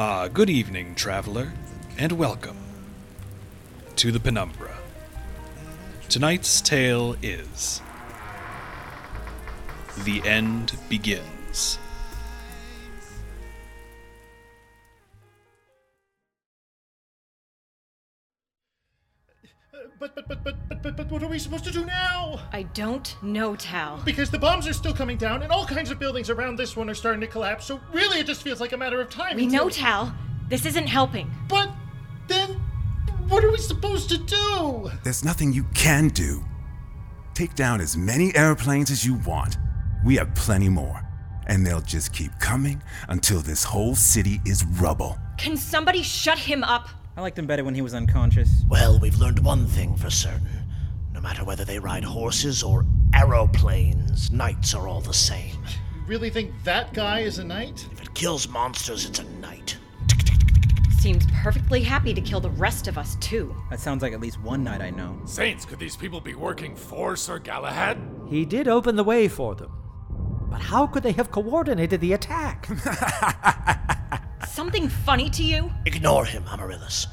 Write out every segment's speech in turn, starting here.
Ah, good evening, traveler, and welcome to the Penumbra. Tonight's tale is The End Begins. But, but, but, but, but, but, but what are we supposed to do now? I don't know, Tal. Because the bombs are still coming down, and all kinds of buildings around this one are starting to collapse, so really it just feels like a matter of time. We until- know, Tal. This isn't helping. But then, what are we supposed to do? There's nothing you can do. Take down as many airplanes as you want. We have plenty more. And they'll just keep coming until this whole city is rubble. Can somebody shut him up? I liked him better when he was unconscious. Well, we've learned one thing for certain. No matter whether they ride horses or aeroplanes, knights are all the same. You really think that guy is a knight? If it kills monsters, it's a knight. Seems perfectly happy to kill the rest of us, too. That sounds like at least one knight I know. Saints, could these people be working for Sir Galahad? He did open the way for them. But how could they have coordinated the attack? Something funny to you? Ignore him, Amaryllis.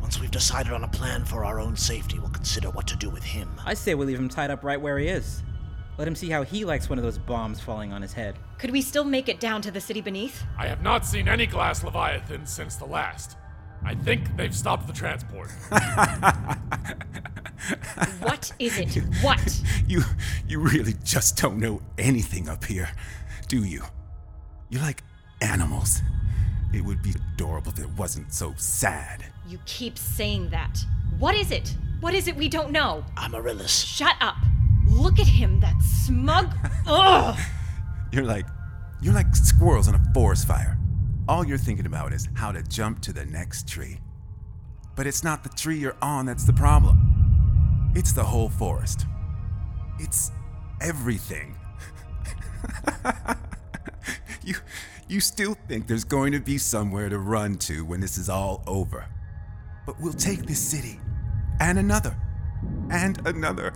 Once we've decided on a plan for our own safety, we'll consider what to do with him. I say we leave him tied up right where he is. Let him see how he likes one of those bombs falling on his head. Could we still make it down to the city beneath? I have not seen any glass leviathans since the last. I think they've stopped the transport. What is it? What? You you really just don't know anything up here, do you? You're like animals. It would be adorable if it wasn't so sad. You keep saying that. What is it? What is it we don't know? Amaryllis. Shut up. Look at him, that smug. Ugh! You're like you're like squirrels on a forest fire. All you're thinking about is how to jump to the next tree. But it's not the tree you're on that's the problem. It's the whole forest. It's everything. you you still think there's going to be somewhere to run to when this is all over. But we'll take this city and another and another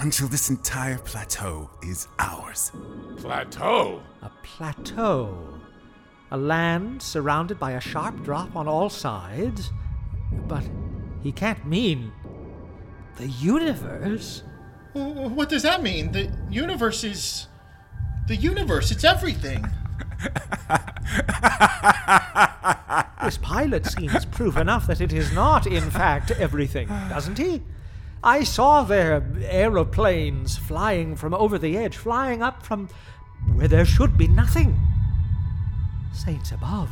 until this entire plateau is ours. Plateau? A plateau. A land surrounded by a sharp drop on all sides. But he can't mean the universe. What does that mean? The universe is. The universe, it's everything. This pilot seems proof enough that it is not, in fact, everything, doesn't he? I saw their aeroplanes flying from over the edge, flying up from where there should be nothing. Saints above.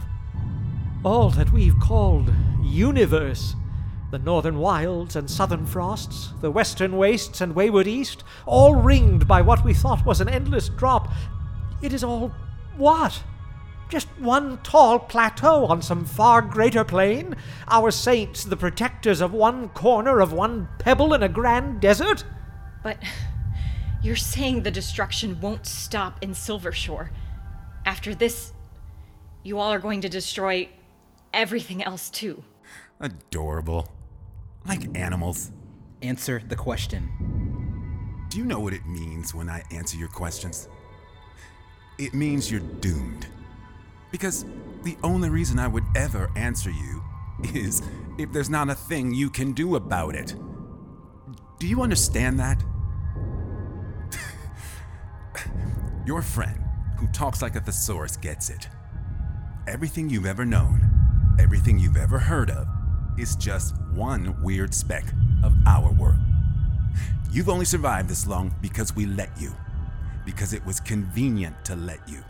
All that we've called universe, the northern wilds and southern frosts, the western wastes and wayward east, all ringed by what we thought was an endless drop, it is all what? Just one tall plateau on some far greater plain? Our saints, the protectors of one corner of one pebble in a grand desert? But you're saying the destruction won't stop in Silvershore. After this, you all are going to destroy everything else, too. Adorable. Like animals. Answer the question. Do you know what it means when I answer your questions? It means you're doomed. Because the only reason I would ever answer you is if there's not a thing you can do about it. Do you understand that? Your friend, who talks like a thesaurus, gets it. Everything you've ever known, everything you've ever heard of, is just one weird speck of our world. You've only survived this long because we let you. Because it was convenient to let you.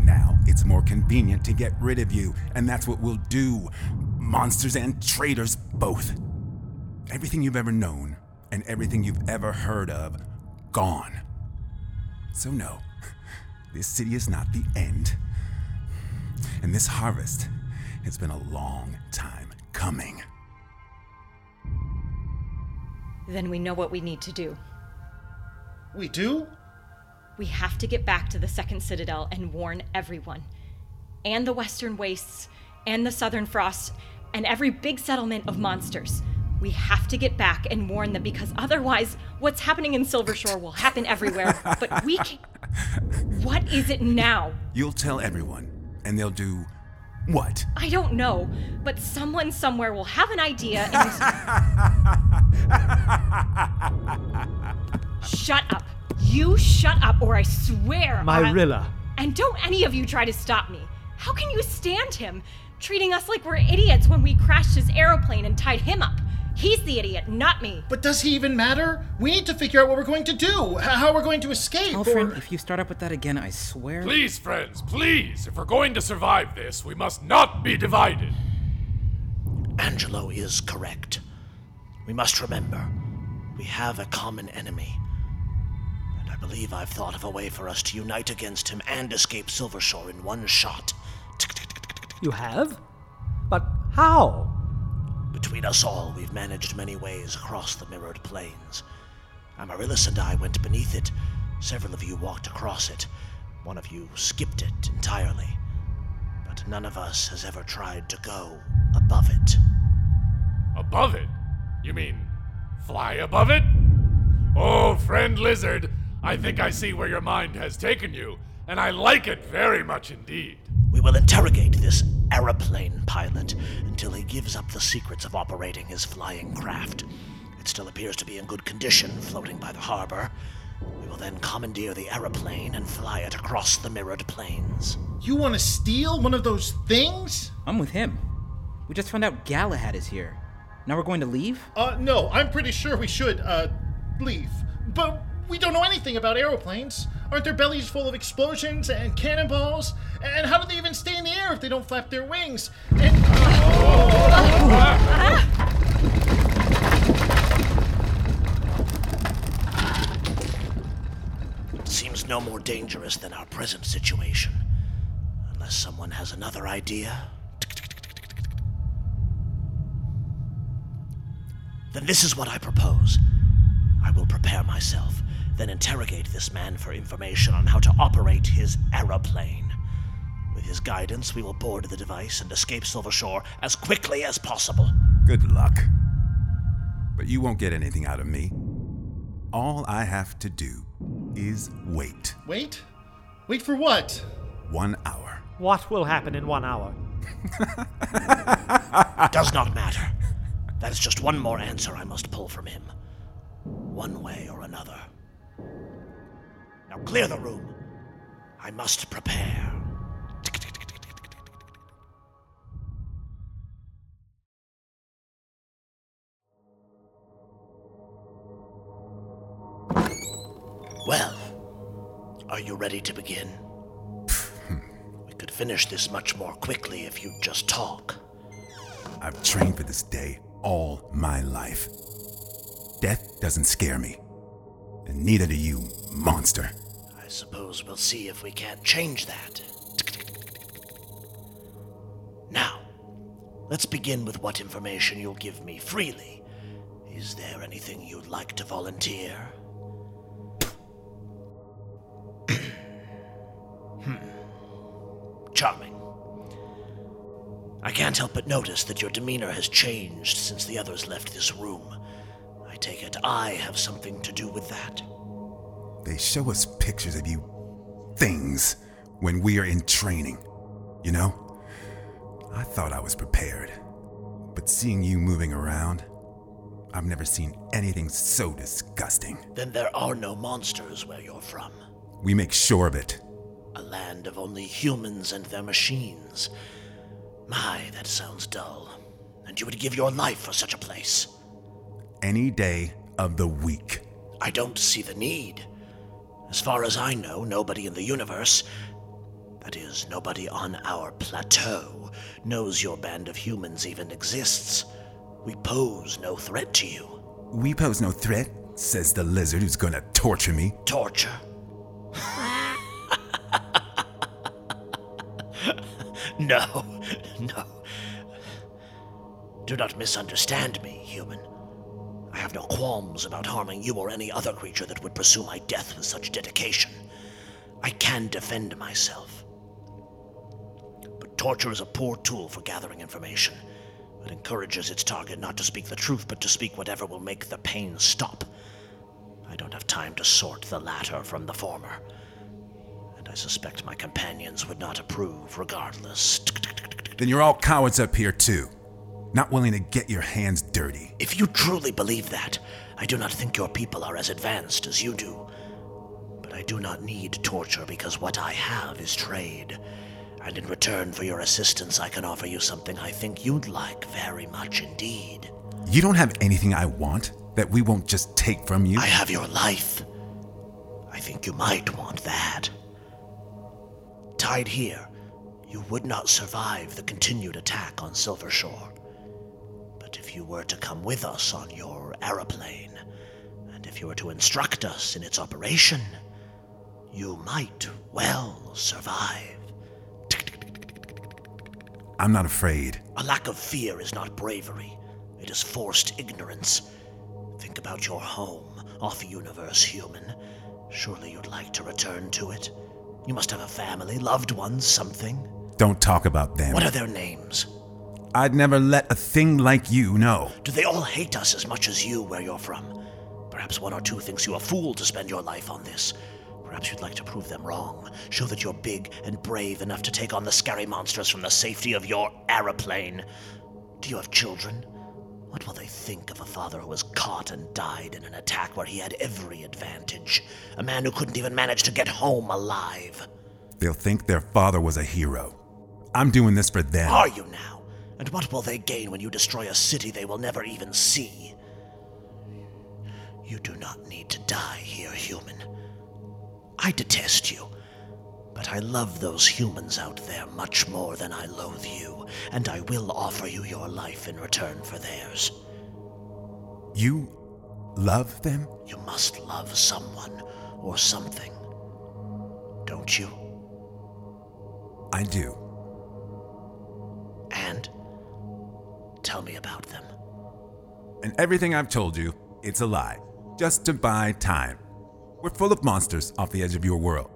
Now it's more convenient to get rid of you, and that's what we'll do. Monsters and traitors both. Everything you've ever known and everything you've ever heard of, gone. So, no, this city is not the end. And this harvest has been a long time coming. Then we know what we need to do. We do? We have to get back to the Second Citadel and warn everyone. And the Western Wastes, and the Southern Frost, and every big settlement of monsters. We have to get back and warn them because otherwise, what's happening in Silvershore will happen everywhere. But we can't. What is it now? You'll tell everyone, and they'll do What? I don't know, but someone somewhere will have an idea and. shut up. You shut up, or I swear. I'll- Myrilla. And don't any of you try to stop me. How can you stand him? Treating us like we're idiots when we crashed his aeroplane and tied him up. He's the idiot, not me. But does he even matter? We need to figure out what we're going to do, h- how we're going to escape. Alfred, or- if you start up with that again, I swear. Please, friends, please. If we're going to survive this, we must not be divided. Angelo is correct. We must remember, we have a common enemy. And I believe I've thought of a way for us to unite against him and escape Silvershore in one shot. You have? But how? Between us all, we've managed many ways across the mirrored plains. Amaryllis and I went beneath it. Several of you walked across it. One of you skipped it entirely. But none of us has ever tried to go above it. Above it? You mean fly above it? Oh, friend lizard, I think I see where your mind has taken you, and I like it very much indeed. We will interrogate this aeroplane pilot until he gives up the secrets of operating his flying craft. It still appears to be in good condition, floating by the harbor. We will then commandeer the aeroplane and fly it across the mirrored plains. You want to steal one of those things? I'm with him. We just found out Galahad is here. Now we're going to leave? Uh, no, I'm pretty sure we should, uh, leave. But we don't know anything about aeroplanes. Aren't their bellies full of explosions and cannonballs? And how do they even stay in the air if they don't flap their wings? And. It seems no more dangerous than our present situation. Unless someone has another idea. Then this is what I propose. I will prepare myself, then interrogate this man for information on how to operate his aeroplane. With his guidance, we will board the device and escape Silvershore as quickly as possible. Good luck. But you won't get anything out of me. All I have to do is wait. Wait? Wait for what? One hour. What will happen in one hour? Does not matter. That is just one more answer I must pull from him. One way or another. Now clear the room. I must prepare. Well, are you ready to begin? we could finish this much more quickly if you'd just talk. I've trained for this day all my life. Death doesn't scare me. And neither do you, monster. Suppose we'll see if we can't change that. Now, let's begin with what information you'll give me freely. Is there anything you'd like to volunteer? hmm. Charming. I can't help but notice that your demeanor has changed since the others left this room. I take it I have something to do with that. They show us pictures of you things when we are in training. You know? I thought I was prepared. But seeing you moving around, I've never seen anything so disgusting. Then there are no monsters where you're from. We make sure of it. A land of only humans and their machines. My, that sounds dull. And you would give your life for such a place. Any day of the week. I don't see the need. As far as I know, nobody in the universe, that is, nobody on our plateau, knows your band of humans even exists. We pose no threat to you. We pose no threat, says the lizard who's gonna torture me. Torture. no, no. Do not misunderstand me, human. Have no qualms about harming you or any other creature that would pursue my death with such dedication. I can defend myself. But torture is a poor tool for gathering information. It encourages its target not to speak the truth, but to speak whatever will make the pain stop. I don't have time to sort the latter from the former. And I suspect my companions would not approve regardless. Then you're all cowards up here, too. Not willing to get your hands dirty. If you truly believe that, I do not think your people are as advanced as you do. But I do not need torture because what I have is trade. And in return for your assistance, I can offer you something I think you'd like very much indeed. You don't have anything I want that we won't just take from you? I have your life. I think you might want that. Tied here, you would not survive the continued attack on Silver Shore. But if you were to come with us on your aeroplane, and if you were to instruct us in its operation, you might well survive. I'm not afraid. A lack of fear is not bravery, it is forced ignorance. Think about your home, off universe human. Surely you'd like to return to it. You must have a family, loved ones, something. Don't talk about them. What are their names? I'd never let a thing like you know. Do they all hate us as much as you where you're from? Perhaps one or two thinks you a fool to spend your life on this. Perhaps you'd like to prove them wrong. Show that you're big and brave enough to take on the scary monsters from the safety of your aeroplane. Do you have children? What will they think of a father who was caught and died in an attack where he had every advantage? A man who couldn't even manage to get home alive. They'll think their father was a hero. I'm doing this for them. Are you now? And what will they gain when you destroy a city they will never even see? You do not need to die here, human. I detest you, but I love those humans out there much more than I loathe you, and I will offer you your life in return for theirs. You love them? You must love someone or something. Don't you? I do. And? Tell me about them. And everything I've told you, it's a lie. Just to buy time. We're full of monsters off the edge of your world.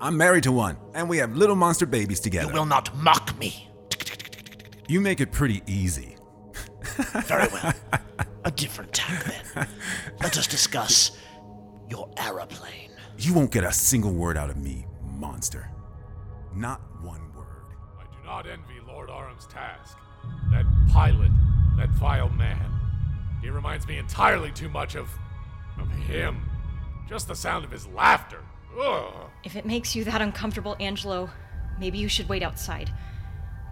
I'm married to one, and we have little monster babies together. You will not mock me. You make it pretty easy. Very well. A different tack then. Let us discuss your aeroplane. You won't get a single word out of me, monster. Not one word. I do not envy Lord Arum's task. That pilot, that vile man. He reminds me entirely too much of. of him. Just the sound of his laughter. Ugh. If it makes you that uncomfortable, Angelo, maybe you should wait outside.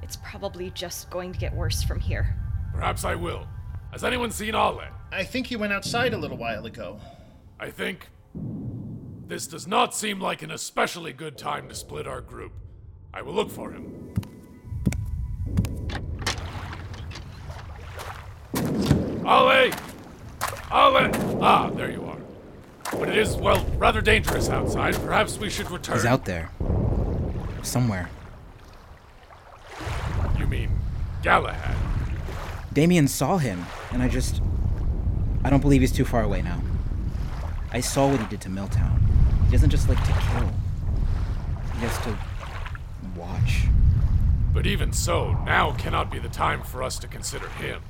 It's probably just going to get worse from here. Perhaps I will. Has anyone seen Ale? I think he went outside a little while ago. I think. This does not seem like an especially good time to split our group. I will look for him. Ale! Ale! Ah, there you are. But it is, well, rather dangerous outside. Perhaps we should return. He's out there. Somewhere. You mean Galahad? Damien saw him, and I just. I don't believe he's too far away now. I saw what he did to Milltown. He doesn't just like to kill, he has to watch. But even so, now cannot be the time for us to consider him.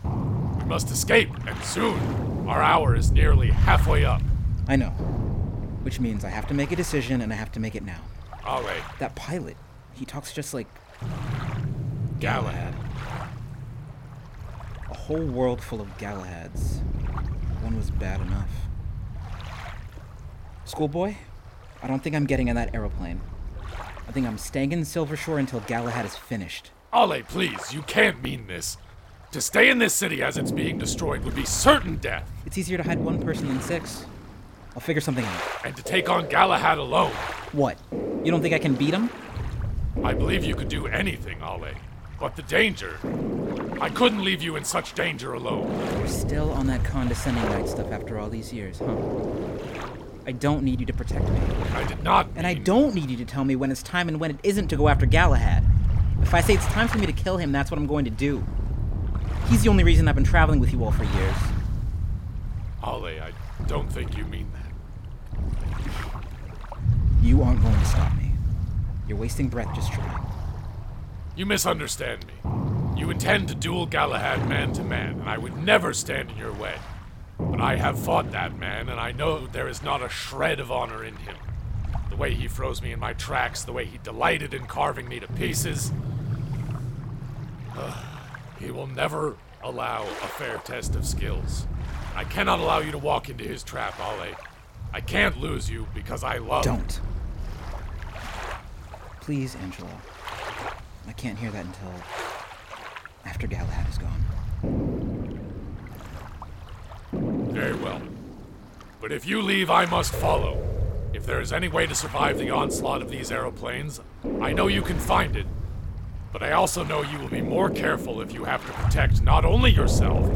We must escape, and soon. Our hour is nearly halfway up. I know. Which means I have to make a decision, and I have to make it now. All right, That pilot, he talks just like Galahad. a whole world full of Galahads. One was bad enough. Schoolboy, I don't think I'm getting in that aeroplane. I think I'm staying in Silver Shore until Galahad is finished. Ale, please, you can't mean this. To stay in this city as it's being destroyed would be certain death, It's easier to hide one person than six. I'll figure something out. and to take on Galahad alone. What? You don't think I can beat him? I believe you could do anything, Ale. But the danger. I couldn't leave you in such danger alone. You're still on that condescending right stuff after all these years, huh? I don't need you to protect me. I did not. And I don't need you to tell me when it's time and when it isn't to go after Galahad. If I say it's time for me to kill him, that's what I'm going to do. He's the only reason I've been traveling with you all for years. Ale, I don't think you mean that. You aren't going to stop me. You're wasting breath just trying. You misunderstand me. You intend to duel Galahad man to man, and I would never stand in your way. But I have fought that man, and I know there is not a shred of honor in him. The way he froze me in my tracks, the way he delighted in carving me to pieces. Ugh, he will never allow a fair test of skills. I cannot allow you to walk into his trap, Ale. I can't lose you because I love. Don't. Please, Angelo. I can't hear that until after Galahad is gone. Very well. But if you leave, I must follow. If there is any way to survive the onslaught of these aeroplanes, I know you can find it. But I also know you will be more careful if you have to protect not only yourself,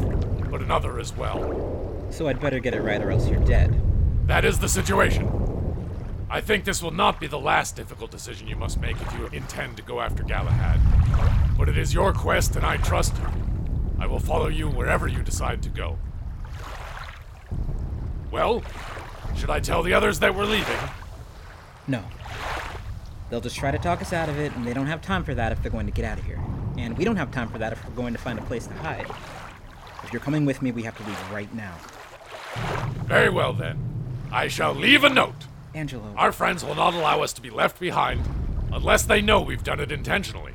but another as well. So I'd better get it right or else you're dead. That is the situation. I think this will not be the last difficult decision you must make if you intend to go after Galahad. But it is your quest, and I trust you. I will follow you wherever you decide to go. Well, should I tell the others that we're leaving? No. They'll just try to talk us out of it, and they don't have time for that if they're going to get out of here. And we don't have time for that if we're going to find a place to hide. If you're coming with me, we have to leave right now. Very well then. I shall leave a note. Angelo. Our friends will not allow us to be left behind unless they know we've done it intentionally.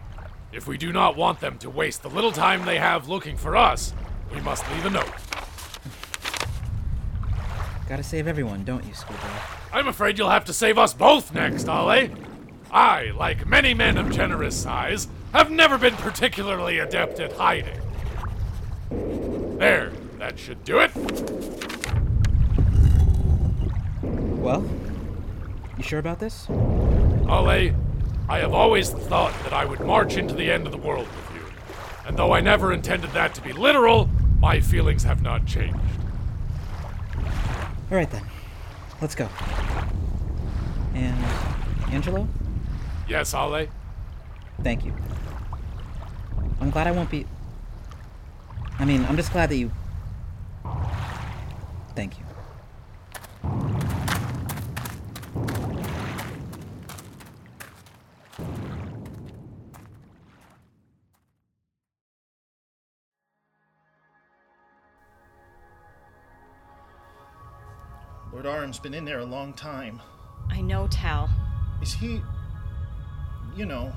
If we do not want them to waste the little time they have looking for us, we must leave a note. Gotta save everyone, don't you, schoolboy? I'm afraid you'll have to save us both next, Ale. I, like many men of generous size, have never been particularly adept at hiding. There, that should do it. Well, you sure about this? Ale, I have always thought that I would march into the end of the world with you. And though I never intended that to be literal, my feelings have not changed. All right then. Let's go. And Angelo, Yes, Ale? thank you. I'm glad I won't be. I mean, I'm just glad that you. Thank you. Lord Arum's been in there a long time. I know, Tal. Is he, you know,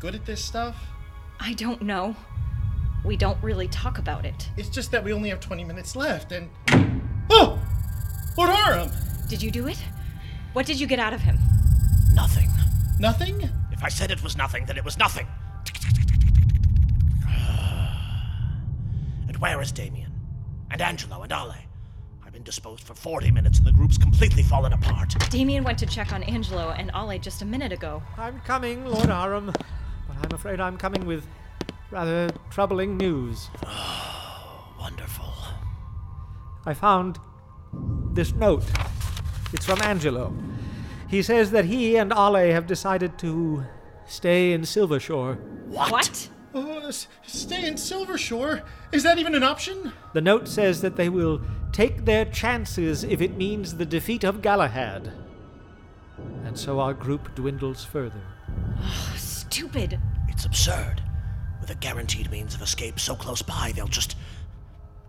good at this stuff? I don't know. We don't really talk about it. It's just that we only have 20 minutes left and. Oh! Lord Arum! Did you do it? What did you get out of him? Nothing. Nothing? If I said it was nothing, then it was nothing. And where is Damien? And Angelo and Ale? I've disposed for 40 minutes and the group's completely fallen apart. Damien went to check on Angelo and Ale just a minute ago. I'm coming, Lord Arum, but I'm afraid I'm coming with rather troubling news. Oh, wonderful. I found this note. It's from Angelo. He says that he and Ale have decided to stay in Silvershore. What? Uh, stay in Silvershore? Is that even an option? The note says that they will take their chances if it means the defeat of Galahad. And so our group dwindles further. Oh, Stupid. It's absurd. With a guaranteed means of escape so close by, they'll just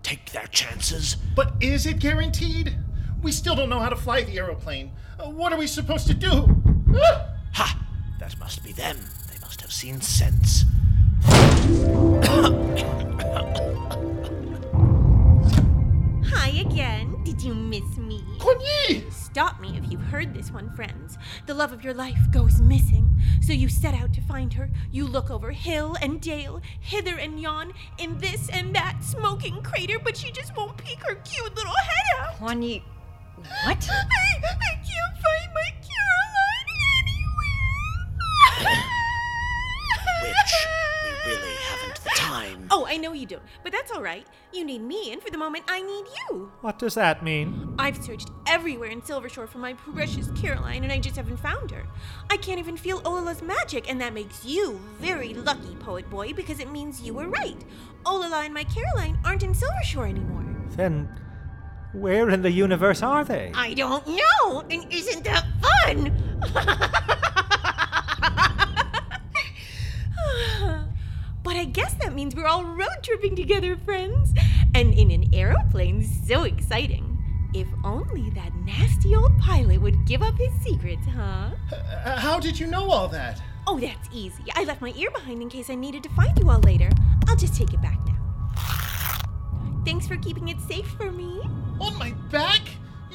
take their chances. But is it guaranteed? We still don't know how to fly the aeroplane. Uh, what are we supposed to do? Ah! Ha! That must be them. They must have seen sense. Did you miss me? Kuan Stop me if you've heard this one, friends. The love of your life goes missing. So you set out to find her. You look over hill and dale, hither and yon, in this and that smoking crater, but she just won't peek her cute little head out. Kuan Yi. What? I, I can't find time. Oh, I know you don't, but that's all right. You need me, and for the moment, I need you. What does that mean? I've searched everywhere in Silvershore for my precious Caroline, and I just haven't found her. I can't even feel Olala's magic, and that makes you very lucky, Poet Boy, because it means you were right. Olala and my Caroline aren't in Silvershore anymore. Then, where in the universe are they? I don't know, and isn't that fun? but I guess that means we're all road tripping together, friends. And in an aeroplane, so exciting. If only that nasty old pilot would give up his secrets, huh? Uh, how did you know all that? Oh, that's easy. I left my ear behind in case I needed to find you all later. I'll just take it back now. Thanks for keeping it safe for me. On my back?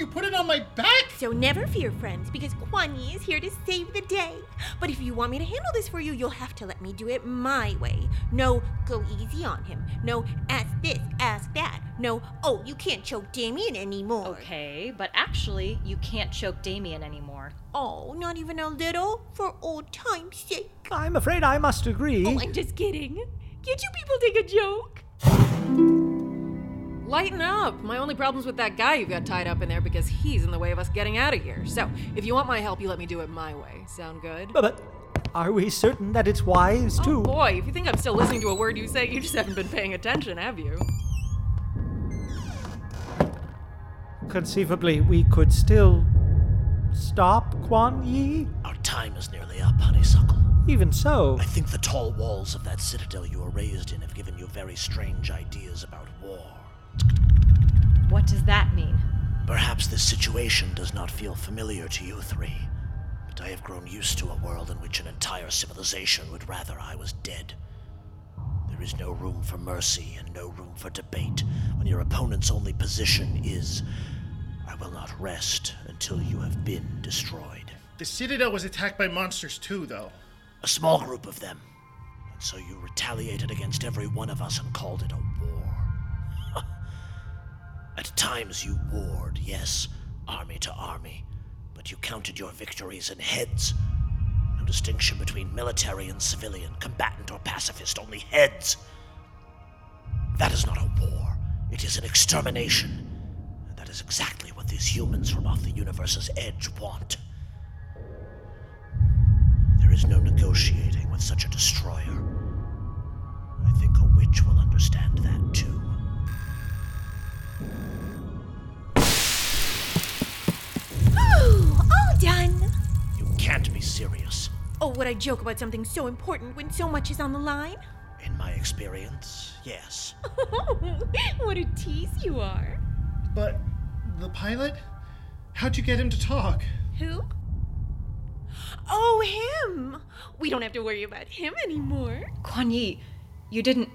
You put it on my back? So never fear, friends, because Kuan Yi is here to save the day. But if you want me to handle this for you, you'll have to let me do it my way. No, go easy on him. No, ask this, ask that. No, oh, you can't choke Damien anymore. Okay, but actually, you can't choke Damien anymore. Oh, not even a little? For old time's sake. I'm afraid I must agree. Oh, I'm just kidding. Can't you people take a joke? Lighten up. My only problem's with that guy you've got tied up in there because he's in the way of us getting out of here. So, if you want my help, you let me do it my way. Sound good? But, but are we certain that it's wise to? Oh boy, if you think I'm still listening to a word you say, you just haven't been paying attention, have you? Conceivably, we could still stop Kuan Yi. Our time is nearly up, honeysuckle. Even so, I think the tall walls of that citadel you were raised in have given you very strange ideas about war. What does that mean? Perhaps this situation does not feel familiar to you three, but I have grown used to a world in which an entire civilization would rather I was dead. There is no room for mercy and no room for debate when your opponent's only position is I will not rest until you have been destroyed. The Citadel was attacked by monsters too, though. A small group of them. And so you retaliated against every one of us and called it a war. At times you warred, yes, army to army, but you counted your victories in heads. No distinction between military and civilian, combatant or pacifist, only heads. That is not a war, it is an extermination. And that is exactly what these humans from off the universe's edge want. There is no negotiating with such a destroyer. I think a witch will understand that too. Ooh, all done. You can't be serious. Oh, would I joke about something so important when so much is on the line? In my experience, yes. what a tease you are. But the pilot? How'd you get him to talk? Who? Oh, him! We don't have to worry about him anymore. Kuan Yi, you didn't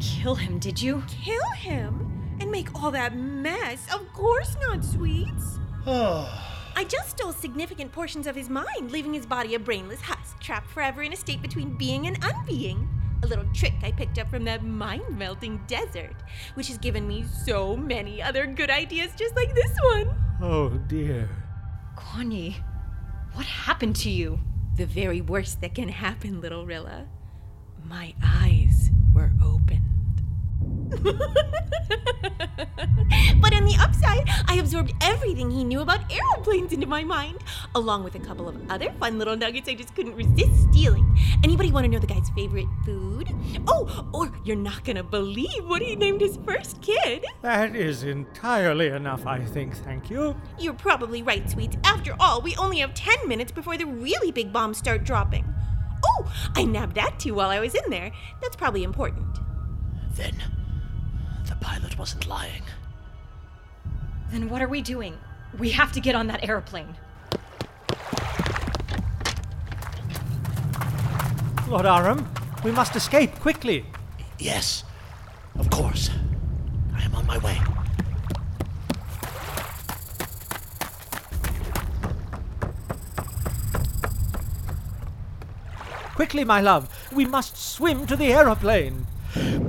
kill him, did you? Kill him? And make all that mess? Of course not, sweets. I just stole significant portions of his mind, leaving his body a brainless husk, trapped forever in a state between being and unbeing. A little trick I picked up from that mind melting desert, which has given me so many other good ideas just like this one. oh dear. Yi, what happened to you? The very worst that can happen, little Rilla. My eyes were opened. but on the upside, I absorbed everything he knew about aeroplanes into my mind, along with a couple of other fun little nuggets I just couldn't resist stealing. Anybody want to know the guy's favorite food? Oh, or you're not gonna believe what he named his first kid. That is entirely enough, I think, thank you. You're probably right, sweets. After all, we only have 10 minutes before the really big bombs start dropping. Oh, I nabbed that too while I was in there. That's probably important. Then, the pilot wasn't lying. Then what are we doing? We have to get on that airplane. Lord Arum, we must escape quickly. Yes, of course. I am on my way. Quickly, my love, we must swim to the aeroplane. Arum,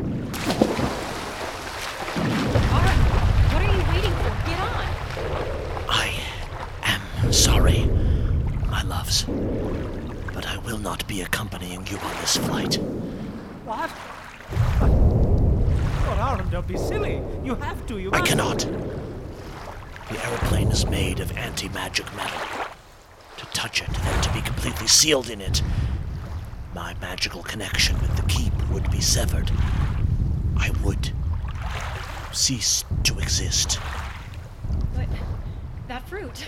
what are you waiting for? Get on! I am sorry, my. But I will not be accompanying you on this flight. What? Lord Arum, don't be silly. You have to, you I must. cannot. The aeroplane is made of anti magic metal. To touch it, then to be completely sealed in it, my magical connection with the keep would be severed. I would cease to exist. But that fruit,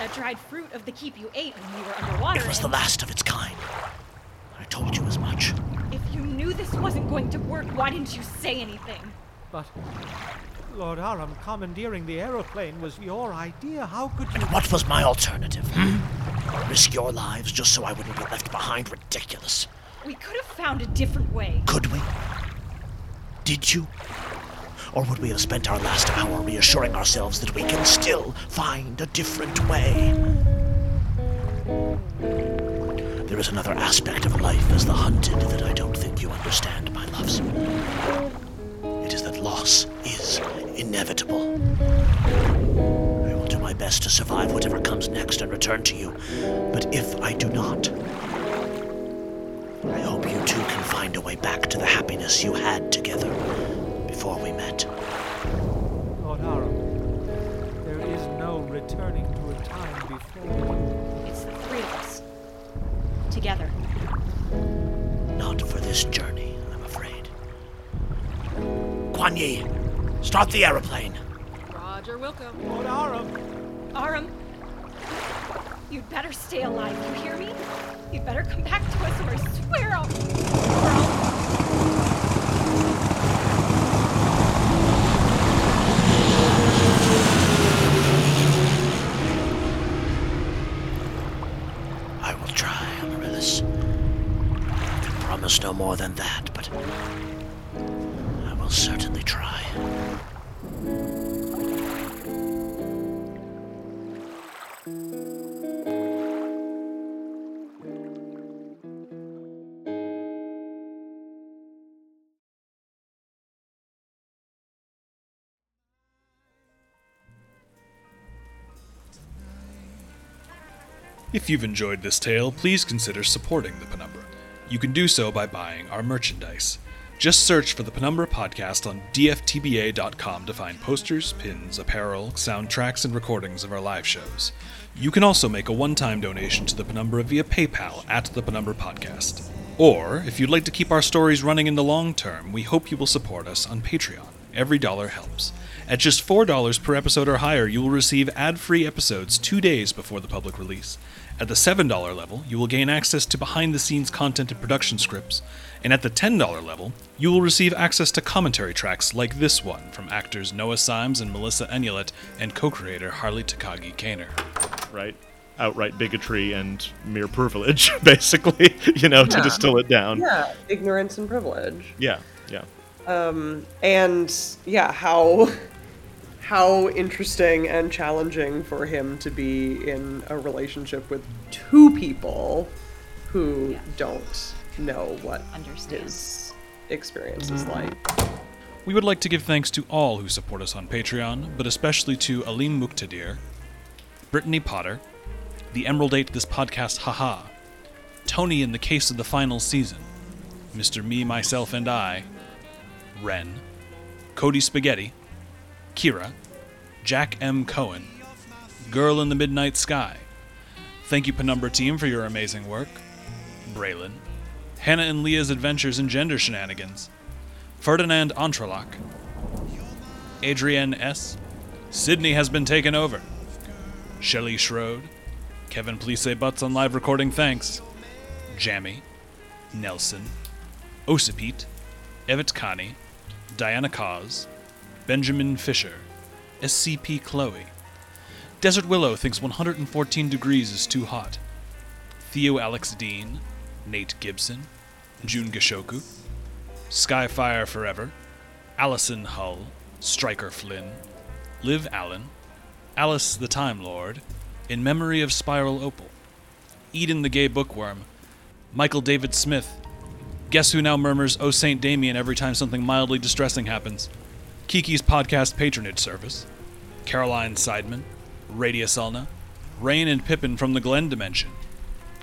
that dried fruit of the keep you ate when you were underwater. It was the last of its kind. I told you as much. If you knew this wasn't going to work, why didn't you say anything? But Lord Arum, commandeering the aeroplane was your idea. How could you? What was my alternative? Hmm? Risk your lives just so I wouldn't be left behind? Ridiculous. We could have found a different way. Could we? Did you? Or would we have spent our last hour reassuring ourselves that we can still find a different way? There is another aspect of life as the hunted that I don't think you understand, my loves. It is that loss is inevitable. I will do my best to survive whatever comes next and return to you. But if I do not, I hope you too can find a way back to the happiness you had together before we met. Lord Arum, there is no returning to a time before. It's the three of us. Together. Not for this journey, I'm afraid. Kuan Yi, start the aeroplane. Roger, Wilco. Lord Arum, Arum, you'd better stay alive, you hear me? You'd better come back to us or I swear I'll. or I'll- no more than that, but I will certainly try. If you've enjoyed this tale, please consider supporting the Penumbra. You can do so by buying our merchandise. Just search for the Penumbra Podcast on dftba.com to find posters, pins, apparel, soundtracks, and recordings of our live shows. You can also make a one time donation to the Penumbra via PayPal at the Penumbra Podcast. Or, if you'd like to keep our stories running in the long term, we hope you will support us on Patreon. Every dollar helps. At just $4 per episode or higher, you will receive ad free episodes two days before the public release. At the $7 level, you will gain access to behind the scenes content and production scripts. And at the $10 level, you will receive access to commentary tracks like this one from actors Noah Simes and Melissa Enulet and co creator Harley Takagi Kaner. right? Outright bigotry and mere privilege, basically, you know, to distill it down. Yeah, ignorance and privilege. Yeah, yeah. Um, and yeah, how how interesting and challenging for him to be in a relationship with two people who don't know what Understand. his experience is mm-hmm. like. We would like to give thanks to all who support us on Patreon, but especially to Alim Muqtadir, Brittany Potter, the Emerald Eight This Podcast Haha, Tony in the case of the final season, Mr. Me, Myself, and I, Ren, Cody Spaghetti, Kira, Jack M. Cohen, Girl in the Midnight Sky. Thank you, Penumbra Team, for your amazing work. Braylon, Hannah and Leah's Adventures in Gender Shenanigans, Ferdinand Entrelac, Adrienne S., Sydney has been taken over, Shelley Schroed, Kevin Please Say Butts on live recording thanks, Jammy, Nelson, Osipete, Evet Kani, Diana Cause, Benjamin Fisher, SCP Chloe. Desert Willow thinks 114 degrees is too hot. Theo Alex Dean, Nate Gibson, June Gishoku, Skyfire Forever, Allison Hull, Striker Flynn, Liv Allen, Alice the Time Lord, In Memory of Spiral Opal, Eden the Gay Bookworm, Michael David Smith, Guess Who Now Murmurs Oh Saint Damien every time something mildly distressing happens, Kiki's Podcast Patronage Service, Caroline Seidman, Radius Ulna, Rain and Pippin from the Glen Dimension,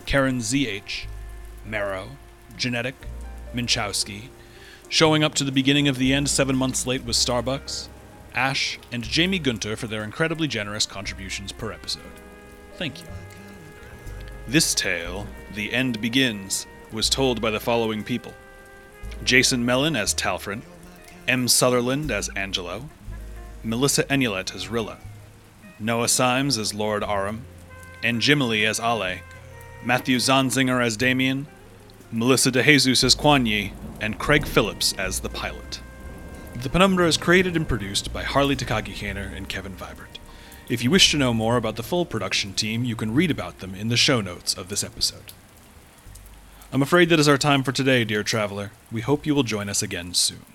Karen ZH, Marrow, Genetic, Minchowski, showing up to the beginning of the end seven months late with Starbucks, Ash, and Jamie Gunter for their incredibly generous contributions per episode. Thank you. This tale, The End Begins, was told by the following people Jason Mellon as Talfryn, M. Sutherland as Angelo, Melissa Enulet as Rilla, Noah Simes as Lord Arum, and Jimily as Ale, Matthew Zanzinger as Damien, Melissa DeJesus as Kuan Yi, and Craig Phillips as the pilot. The Penumbra is created and produced by Harley Takagi Kaner and Kevin Vibert. If you wish to know more about the full production team, you can read about them in the show notes of this episode. I'm afraid that is our time for today, dear traveler. We hope you will join us again soon.